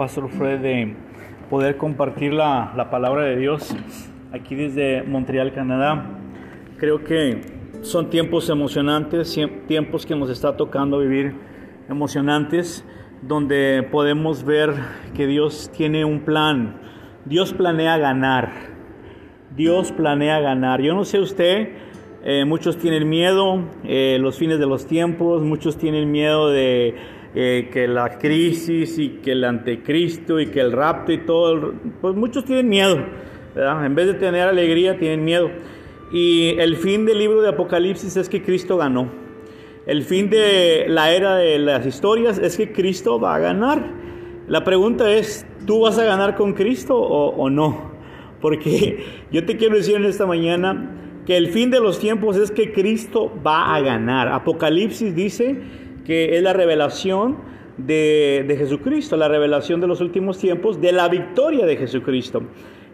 Pastor Fred, de poder compartir la, la, palabra de Dios aquí desde Montreal, Canadá. Creo que son tiempos emocionantes, tiempos que nos está tocando vivir emocionantes, donde podemos ver que Dios tiene un plan. Dios planea ganar. Dios planea ganar. Yo no sé usted, eh, muchos tienen miedo, eh, los fines de los tiempos, muchos tienen miedo de eh, que la crisis y que el anticristo y que el rapto y todo, pues muchos tienen miedo, ¿verdad? En vez de tener alegría, tienen miedo. Y el fin del libro de Apocalipsis es que Cristo ganó. El fin de la era de las historias es que Cristo va a ganar. La pregunta es, ¿tú vas a ganar con Cristo o, o no? Porque yo te quiero decir en esta mañana, que el fin de los tiempos es que Cristo va a ganar. Apocalipsis dice que es la revelación de, Jesucristo, la revelación de los últimos tiempos, de la victoria de Jesucristo.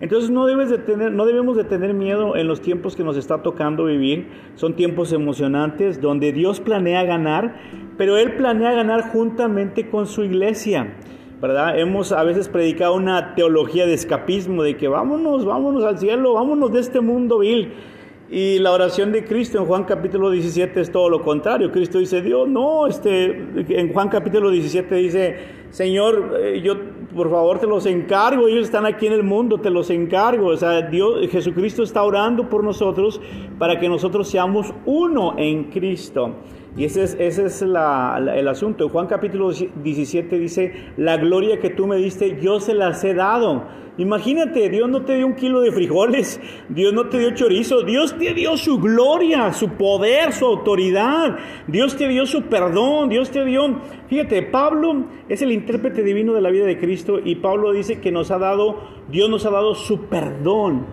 Entonces no, debes de tener, no debemos de tener miedo en los tiempos que nos está tocando vivir. Son tiempos emocionantes donde Dios planea ganar, pero Él planea ganar juntamente con su iglesia. ¿verdad? Hemos a veces predicado una teología de escapismo, de que vámonos, vámonos al cielo, vámonos de este mundo vil. Y la oración de Cristo en Juan capítulo 17 es todo lo contrario. Cristo dice, Dios, no, este, en Juan capítulo 17 dice, Señor, eh, yo por favor te los encargo, ellos están aquí en el mundo, te los encargo. O sea, Dios, Jesucristo está orando por nosotros para que nosotros seamos uno en Cristo. Y ese es, ese es el asunto. Juan capítulo 17 dice, la gloria que tú me diste, yo se las he dado. Imagínate, Dios no te dio un kilo de frijoles, Dios no te dio chorizo, Dios te dio su gloria, su poder, su autoridad, Dios te dio su perdón, Dios te dio... Fíjate, Pablo es el intérprete divino de la vida de Cristo y Pablo dice que nos ha dado, Dios nos ha dado su perdón.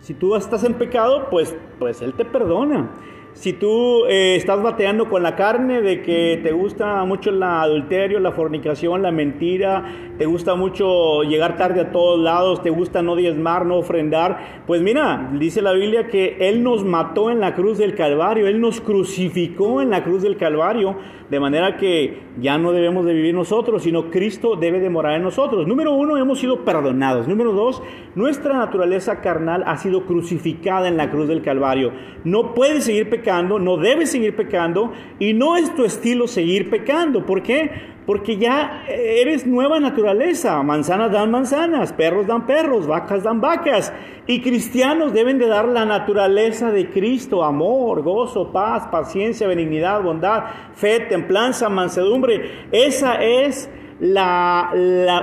Si tú estás en pecado, pues, pues Él te perdona. Si tú eh, estás bateando con la carne de que te gusta mucho el adulterio, la fornicación, la mentira, te gusta mucho llegar tarde a todos lados, te gusta no diezmar, no ofrendar, pues mira, dice la Biblia que Él nos mató en la cruz del Calvario, Él nos crucificó en la cruz del Calvario, de manera que ya no debemos de vivir nosotros, sino Cristo debe de morar en nosotros. Número uno, hemos sido perdonados. Número dos, nuestra naturaleza carnal ha sido crucificada en la cruz del Calvario. No puedes seguir pecando no debes seguir pecando y no es tu estilo seguir pecando. ¿Por qué? Porque ya eres nueva naturaleza. Manzanas dan manzanas, perros dan perros, vacas dan vacas. Y cristianos deben de dar la naturaleza de Cristo, amor, gozo, paz, paciencia, benignidad, bondad, fe, templanza, mansedumbre. Esa es la,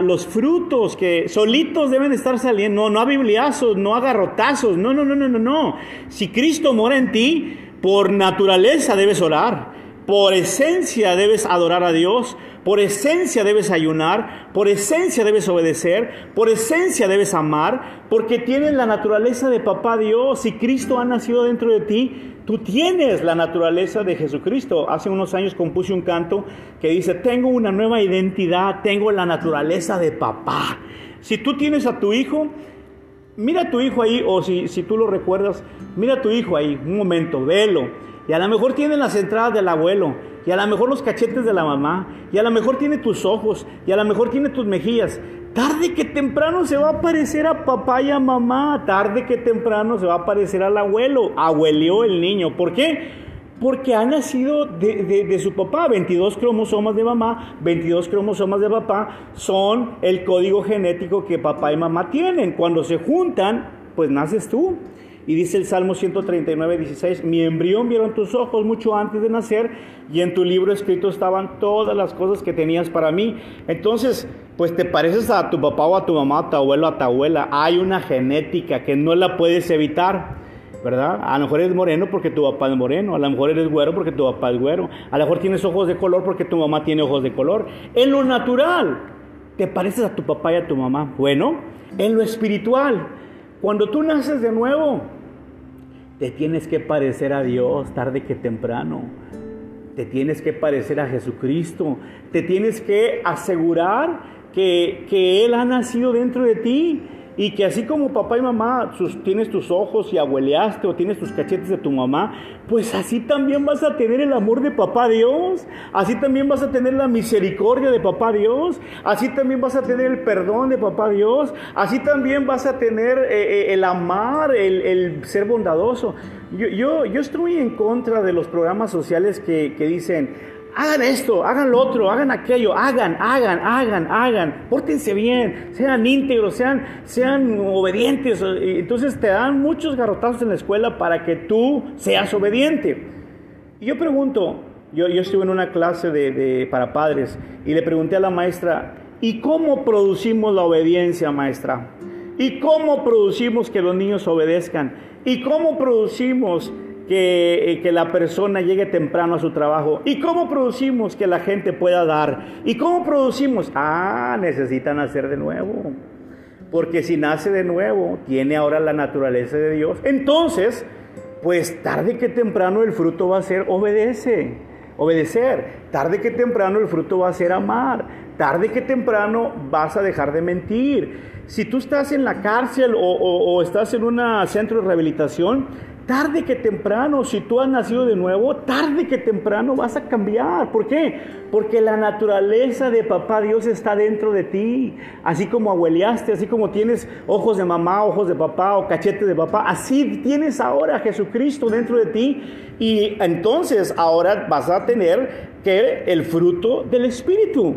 los frutos que solitos deben estar saliendo. No, no a bibliazos, no a garrotazos. No, no, no, no, no, no. Si Cristo mora en ti, por naturaleza debes orar, por esencia debes adorar a Dios, por esencia debes ayunar, por esencia debes obedecer, por esencia debes amar, porque tienes la naturaleza de papá Dios y Cristo ha nacido dentro de ti. Tú tienes la naturaleza de Jesucristo. Hace unos años compuse un canto que dice, tengo una nueva identidad, tengo la naturaleza de papá. Si tú tienes a tu hijo, mira a tu hijo ahí, o si, si tú lo recuerdas, mira a tu hijo ahí, un momento, velo. Y a lo mejor tiene las entradas del abuelo, y a lo mejor los cachetes de la mamá, y a lo mejor tiene tus ojos, y a lo mejor tiene tus mejillas. Tarde que temprano se va a parecer a papá y a mamá, tarde que temprano se va a parecer al abuelo. Abueleó el niño. ¿Por qué? porque ha nacido de, su papá. 22 cromosomas de mamá, 22 cromosomas de papá son el código genético que papá y mamá tienen. Cuando se juntan, pues naces tú. Y dice el Salmo 139, 16, mi embrión vieron tus ojos mucho antes de nacer y en tu libro escrito estaban todas las cosas que tenías para mí. Entonces, pues te pareces a tu papá o a tu mamá, a tu abuelo, a tu abuela. Hay una genética que no la puedes evitar. ¿verdad? A lo mejor eres moreno porque tu papá es moreno, a lo mejor eres güero porque tu papá es güero, a lo mejor tienes ojos de color porque tu mamá tiene ojos de color. En lo natural, te pareces a tu papá y a tu mamá. Bueno, en lo espiritual, cuando tú naces de nuevo, te tienes que parecer a Dios tarde que temprano. Te tienes que parecer a Jesucristo. Te tienes que asegurar que, que Él ha nacido dentro de ti y que así como papá y mamá tienes tus ojos y abueleaste o tienes tus cachetes de tu mamá, pues así también vas a tener el amor de papá Dios, así también vas a tener la misericordia de papá Dios, así también vas a tener el perdón de papá Dios, así también vas a tener eh, eh, el amar, el, ser bondadoso. Yo, yo, yo, estoy en contra de los programas sociales que, que dicen, hagan esto, hagan lo otro, hagan aquello, hagan, hagan, hagan, hagan, pórtense bien, sean íntegros, sean, sean obedientes. Entonces te dan muchos garrotazos en la escuela para que tú seas obediente. Y yo pregunto, yo, yo estuve en una clase de, de, para padres y le pregunté a la maestra, ¿y cómo producimos la obediencia, maestra? ¿Y cómo producimos que los niños obedezcan? ¿Y cómo producimos eh, que, la persona llegue temprano a su trabajo. ¿Y cómo producimos que la gente pueda dar? ¿Y cómo producimos? Ah, necesitan nacer de nuevo. Porque si nace de nuevo, tiene ahora la naturaleza de Dios. Entonces, pues tarde que temprano el fruto va a ser obedece, obedecer. Tarde que temprano el fruto va a ser amar. Tarde que temprano vas a dejar de mentir. Si tú estás en la cárcel o, o estás en un centro de rehabilitación, tarde que temprano, si tú has nacido de nuevo, tarde que temprano vas a cambiar. ¿Por qué? Porque la naturaleza de papá Dios está dentro de ti. Así como abueleaste, así como tienes ojos de mamá, ojos de papá o cachetes de papá, así tienes ahora a Jesucristo dentro de ti. Y entonces ahora vas a tener que el fruto del Espíritu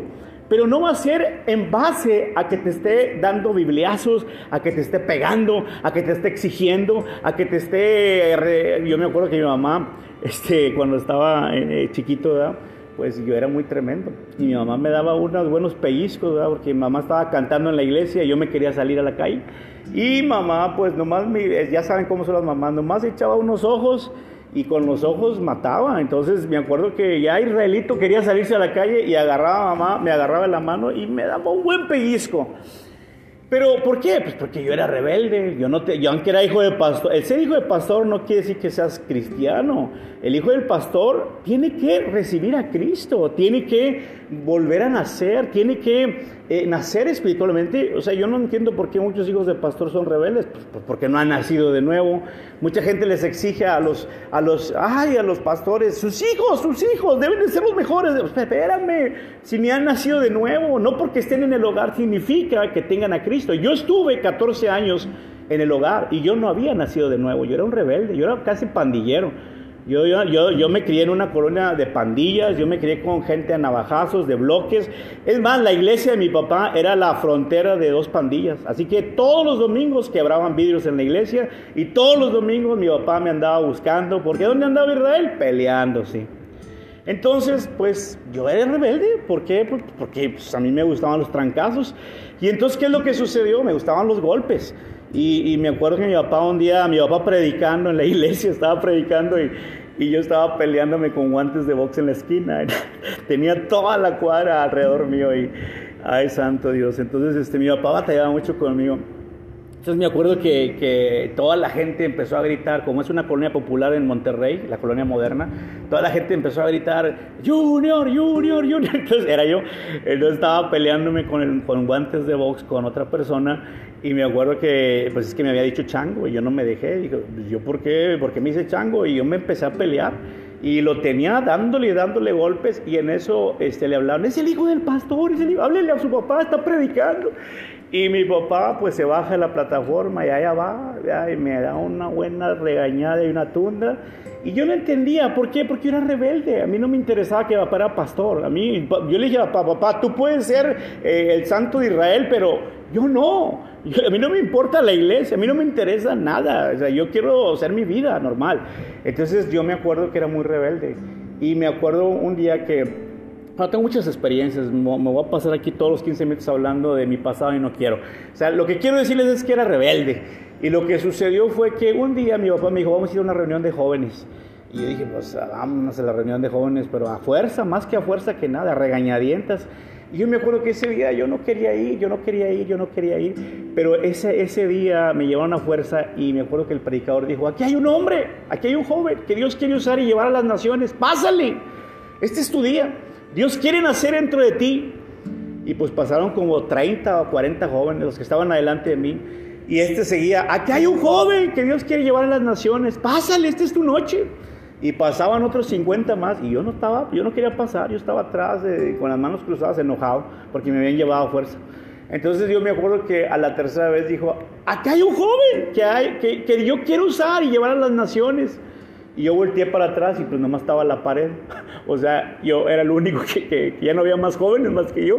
pero no va a ser en base a que te esté dando bibliazos, a que te esté pegando, a que te esté exigiendo, a que te esté... Yo me acuerdo que mi mamá, este, cuando estaba eh, chiquito, pues yo era muy tremendo. Y mi mamá me daba unos buenos pellizcos, porque mi mamá estaba cantando en la iglesia y yo me quería salir a la calle. Y mamá, pues nomás, ya saben cómo son las mamás, nomás echaba unos ojos y con los ojos mataba. Entonces me acuerdo que ya Israelito quería salirse a la calle y agarraba a mamá, me agarraba la mano y me daba un buen pellizco. Pero ¿por qué? Pues porque yo era rebelde, yo, no te, yo aunque era hijo de pastor, el ser hijo de pastor no quiere decir que seas cristiano. El hijo del pastor tiene que recibir a Cristo, tiene que volver a nacer, tiene que eh, nacer espiritualmente. O sea, yo no entiendo por qué muchos hijos de pastor son rebeldes, pues, pues, porque no han nacido de nuevo. Mucha gente les exige a los, a los, ay, a los pastores, sus hijos, sus hijos, deben de ser los mejores. Espérame, si ni han nacido de nuevo, no porque estén en el hogar significa que tengan a Cristo. Yo estuve 14 años en el hogar y yo no había nacido de nuevo, yo era un rebelde, yo era casi pandillero. Yo, yo, yo, me crié en una colonia de pandillas, yo me crié con gente a navajazos, de bloques. Es más, la iglesia de mi papá era la frontera de dos pandillas. Así que todos los domingos quebraban vidrios en la iglesia y todos los domingos mi papá me andaba buscando. porque ¿dónde andaba Israel? Peleando, sí. Entonces, pues yo era rebelde. ¿Por qué? Porque pues, a mí me gustaban los trancazos. Y entonces, ¿qué es lo que sucedió? Me gustaban los golpes. Y, me acuerdo que mi papá un día, mi papá predicando en la iglesia, estaba predicando y, y yo estaba peleándome con guantes de box en la esquina. Tenía toda la cuadra alrededor mío y, ay, santo Dios. Entonces, este, mi papá batallaba mucho conmigo. Entonces me acuerdo que, que, toda la gente empezó a gritar, como es una colonia popular en Monterrey, la colonia moderna, toda la gente empezó a gritar, Junior, Junior, Junior. Entonces era yo, entonces estaba peleándome con, el, con guantes de box con otra persona y me acuerdo que, pues es que me había dicho chango y yo no me dejé. Digo, pues, ¿yo por qué? ¿Por qué me hice chango? Y yo me empecé a pelear y lo tenía dándole y dándole golpes y en eso este, le hablaron, es el hijo del pastor, es el hijo, háblele a su papá, está predicando. Y mi papá pues se baja de la plataforma y allá va, y me da una buena regañada y una tunda. Y yo no entendía, ¿por qué? Porque yo era rebelde, a mí no me interesaba que papá era pastor. A mí, yo le dije a papá, papá, tú puedes ser eh, el santo de Israel, pero yo no. a mí no me importa la iglesia, a mí no me interesa nada. O sea, yo quiero hacer mi vida normal. Entonces yo me acuerdo que era muy rebelde. Y me acuerdo un día que no, tengo muchas experiencias, me voy a pasar aquí todos los 15 minutos hablando de mi pasado y no quiero. O sea, lo que quiero decirles es que era rebelde. Y lo que sucedió fue que un día mi papá me dijo, vamos a ir a una reunión de jóvenes. Y yo dije, pues vámonos a la reunión de jóvenes, pero a fuerza, más que a fuerza que nada, regañadientas. Y yo me acuerdo que ese día yo no quería ir, yo no quería ir, yo no quería ir, pero ese, ese día me llevaron a fuerza y me acuerdo que el predicador dijo, aquí hay un hombre, aquí hay un joven que Dios quiere usar y llevar a las naciones, pásale, este es tu día. Dios quiere nacer dentro de ti. Y pues pasaron como 30 o 40 jóvenes, los que estaban adelante de mí. Y este seguía, aquí hay un joven que Dios quiere llevar a las naciones, pásale, esta es tu noche. Y pasaban otros 50 más y yo no estaba, yo no quería pasar, yo estaba atrás con las manos cruzadas enojado porque me habían llevado a fuerza. Entonces yo me acuerdo que a la tercera vez dijo, aquí hay un joven que, hay, que, que yo quiero usar y llevar a las naciones. Y yo volteé para atrás y pues nomás estaba la pared. O sea, yo era el único que, que, ya no había más jóvenes más que yo.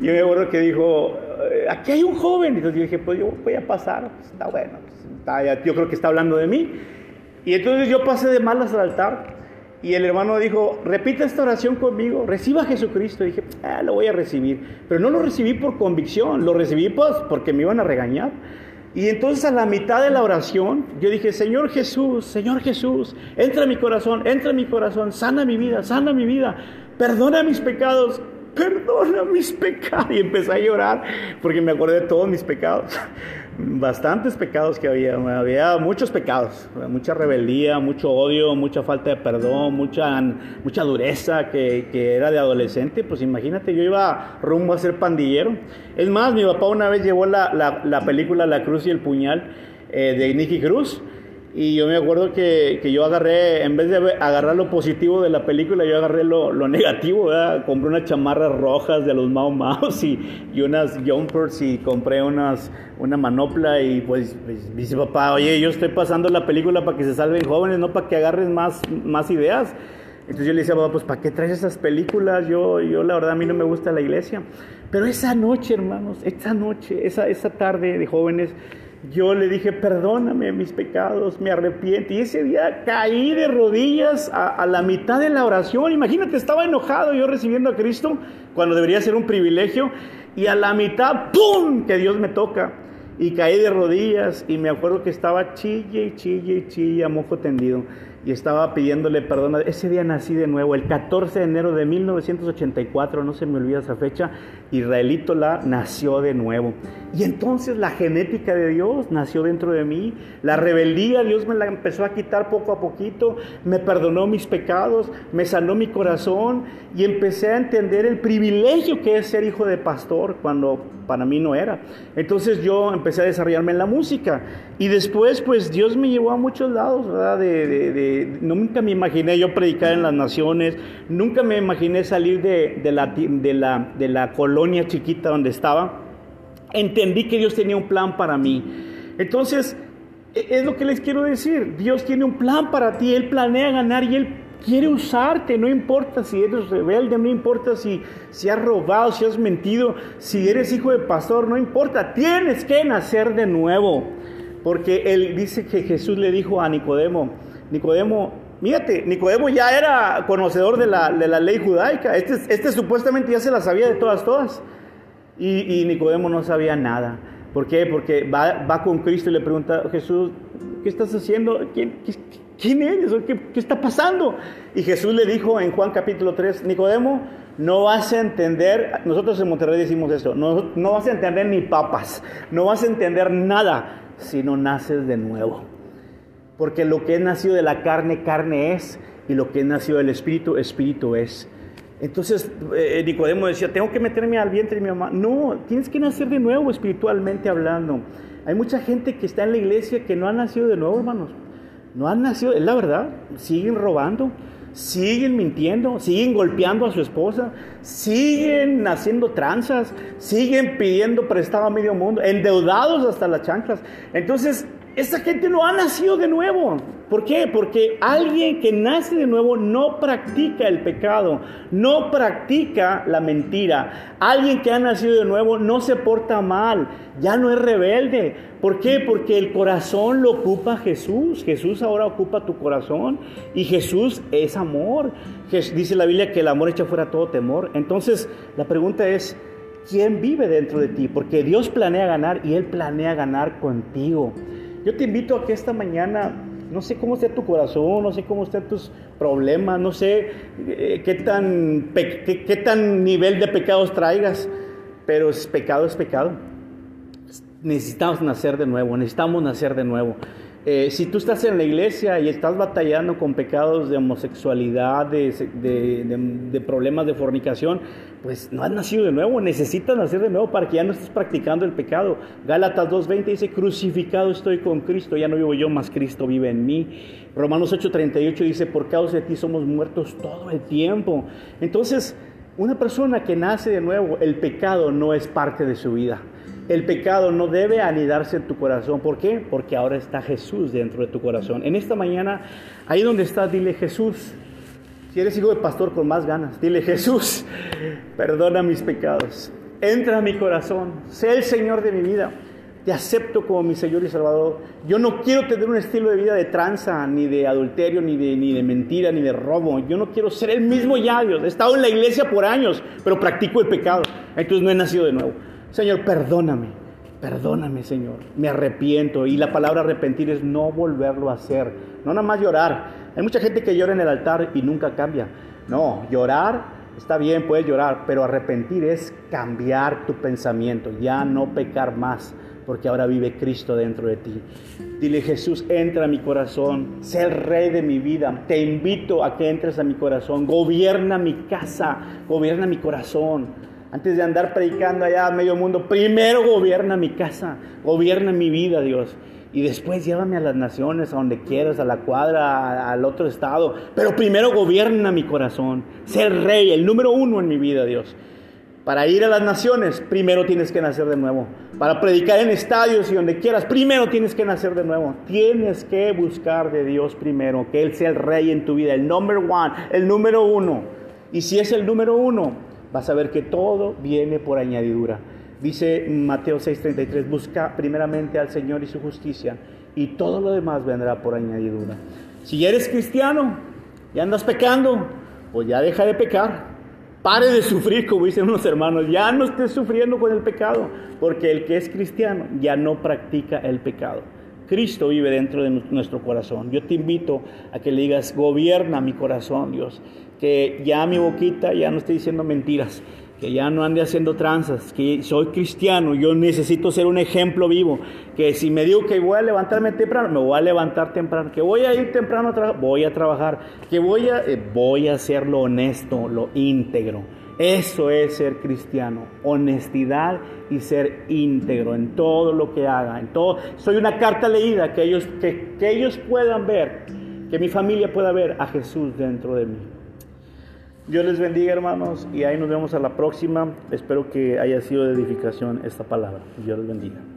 Y me acuerdo que dijo, eh, aquí hay un joven. Entonces yo dije, pues yo voy a pasar. Pues, está bueno. Pues, yo creo que está hablando de mí. Y entonces yo pasé de malas al altar. Y el hermano dijo, repita esta oración conmigo, reciba a Jesucristo. Y dije, ah, lo voy a recibir. Pero no lo recibí por convicción, lo recibí pues porque me iban a regañar. Y entonces a la mitad de la oración, yo dije, Señor Jesús, Señor Jesús, entra en mi corazón, entra en mi corazón, sana mi vida, sana mi vida, perdona mis pecados, perdona mis pecados. Y empecé a llorar porque me acordé de todos mis pecados bastantes pecados que había, había muchos pecados, mucha rebeldía, mucho odio, mucha falta de perdón, mucha, mucha dureza que, que, era de adolescente, pues imagínate, yo iba rumbo a ser pandillero. Es más, mi papá una vez llevó la, la, la película La Cruz y el Puñal eh, de Nicky Cruz y yo me acuerdo que, que, yo agarré, en vez de agarrar lo positivo de la película, yo agarré lo, lo negativo, ¿verdad? Compré unas chamarras rojas de los Mao Maos y, y unas jumpers y compré unas, una manopla y pues, pues, dice papá, oye, yo estoy pasando la película para que se salven jóvenes, no para que agarres más, más ideas. Entonces yo le decía, papá, pues ¿para qué traes esas películas? Yo, yo la verdad a mí no me gusta la iglesia. Pero esa noche, hermanos, esa noche, esa, esa tarde de jóvenes, yo le dije, perdóname mis pecados, me arrepiento. Y ese día caí de rodillas a, la mitad de la oración. Imagínate, estaba enojado yo recibiendo a Cristo cuando debería ser un privilegio. Y a la mitad, ¡pum!, que Dios me toca. Y caí de rodillas y me acuerdo que estaba chille y chille y chille a mojo tendido y estaba pidiéndole perdón. Ese día nací de nuevo, el 14 de enero de 1984, no se me olvida esa fecha, Israelito la nació de nuevo. Y entonces la genética de Dios nació dentro de mí, la rebeldía Dios me la empezó a quitar poco a poquito, me perdonó mis pecados, me sanó mi corazón y empecé a entender el privilegio que es ser hijo de pastor cuando para mí no era. Entonces yo empecé a desarrollarme en la música y después pues Dios me llevó a muchos lados, ¿verdad? De, nunca me imaginé yo predicar en las naciones, nunca me imaginé salir de, la, de, la, de la colonia chiquita donde estaba. Entendí que Dios tenía un plan para mí. Entonces, e, es lo que les quiero decir. Dios tiene un plan para ti, Él planea ganar y Él quiere usarte, no importa si eres rebelde, no importa si, si has robado, si has mentido, si eres hijo de pastor, no importa, tienes que nacer de nuevo. Porque él dice que Jesús le dijo a Nicodemo, Nicodemo, mírate, Nicodemo ya era conocedor de la, de la ley judaica, este, este, supuestamente ya se la sabía de todas, todas. Y, Nicodemo no sabía nada. ¿Por qué? Porque va, con Cristo y le pregunta, Jesús, ¿qué estás haciendo? ¿Quién, qué, ¿quién eres? ¿Qué, ¿Qué, está pasando? Y Jesús le dijo en Juan capítulo 3, Nicodemo, no vas a entender, nosotros en Monterrey decimos esto, no, no vas a entender ni papas, no vas a entender nada si no naces de nuevo. Porque lo que es nacido de la carne, carne es, y lo que es nacido del espíritu, espíritu es. Entonces eh, Nicodemo decía, tengo que meterme al vientre de mi mamá. No, tienes que nacer de nuevo espiritualmente hablando. Hay mucha gente que está en la iglesia que no ha nacido de nuevo, hermanos. No han nacido, es la verdad, siguen robando, siguen mintiendo, siguen golpeando a su esposa, siguen haciendo tranzas, siguen pidiendo prestado a medio mundo, endeudados hasta las chanclas. Entonces, esa gente no ha nacido de nuevo. ¿Por qué? Porque alguien que nace de nuevo no practica el pecado, no practica la mentira. Alguien que ha nacido de nuevo no se porta mal, ya no es rebelde. ¿Por qué? Porque el corazón lo ocupa Jesús. Jesús ahora ocupa tu corazón y Jesús es amor. Dice la Biblia que el amor echa fuera todo temor. Entonces, la pregunta es, ¿quién vive dentro de ti? Porque Dios planea ganar y Él planea ganar contigo. Yo te invito a que esta mañana, no sé cómo esté tu corazón, no sé cómo estén tus problemas, no sé eh, qué, tan, qué, tan nivel de pecados traigas, pero es pecado es pecado. Necesitamos nacer de nuevo, necesitamos nacer de nuevo. Eh, si tú estás en la iglesia y estás batallando con pecados de homosexualidad, de, problemas de fornicación, pues no has nacido de nuevo, necesitas nacer de nuevo para que ya no estés practicando el pecado. Gálatas 2.20 dice, crucificado estoy con Cristo, ya no vivo yo, más Cristo vive en mí. Romanos 8.38 dice, por causa de ti somos muertos todo el tiempo. Entonces, una persona que nace de nuevo, el pecado no es parte de su vida. El pecado no debe anidarse en tu corazón. ¿Por qué? Porque ahora está Jesús dentro de tu corazón. En esta mañana, ahí donde estás, dile Jesús. Si eres hijo de pastor con más ganas, dile Jesús, perdona mis pecados. Entra a mi corazón. Sé el Señor de mi vida. Te acepto como mi Señor y Salvador. Yo no quiero tener un estilo de vida de tranza, ni de adulterio, ni de, ni de mentira, ni de robo. Yo no quiero ser el mismo ya, Dios. He estado en la iglesia por años, pero practico el pecado. Entonces no he nacido de nuevo. Señor, perdóname, perdóname, Señor. Me arrepiento. Y la palabra arrepentir es no volverlo a hacer. No nada más llorar. Hay mucha gente que llora en el altar y nunca cambia. No, llorar está bien, puedes llorar, pero arrepentir es cambiar tu pensamiento, ya no pecar más, porque ahora vive Cristo dentro de ti. Dile, Jesús, entra a mi corazón, sé rey de mi vida, te invito a que entres a mi corazón, gobierna mi casa, gobierna mi corazón. Antes de andar predicando allá a medio mundo, primero gobierna mi casa, gobierna mi vida, Dios. Y después llévame a las naciones, a donde quieras, a la cuadra, al otro estado. Pero primero gobierna mi corazón. Ser rey, el número uno en mi vida, Dios. Para ir a las naciones, primero tienes que nacer de nuevo. Para predicar en estadios y donde quieras, primero tienes que nacer de nuevo. Tienes que buscar de Dios primero, que Él sea el rey en tu vida, el number one, el número uno. Y si es el número uno, vas a ver que todo viene por añadidura. Dice Mateo 6:33, busca primeramente al Señor y su justicia y todo lo demás vendrá por añadidura. Si eres cristiano y andas pecando, pues ya deja de pecar. Pare de sufrir, como dicen unos hermanos, ya no estés sufriendo con el pecado, porque el que es cristiano ya no practica el pecado. Cristo vive dentro de nuestro corazón. Yo te invito a que le digas, gobierna mi corazón, Dios que ya mi boquita ya no esté diciendo mentiras, que ya no ande haciendo tranzas, que soy cristiano, yo necesito ser un ejemplo vivo, que si me digo que voy a levantarme temprano, me voy a levantar temprano, que voy a ir temprano a voy a trabajar, que voy a, eh, voy a hacer lo honesto, lo íntegro. Eso es ser cristiano, honestidad y ser íntegro en todo lo que haga, en todo. Soy una carta leída que ellos, que, que ellos puedan ver, que mi familia pueda ver a Jesús dentro de mí. Dios les bendiga hermanos y ahí nos vemos a la próxima. Espero que haya sido de edificación esta palabra. Dios les bendiga.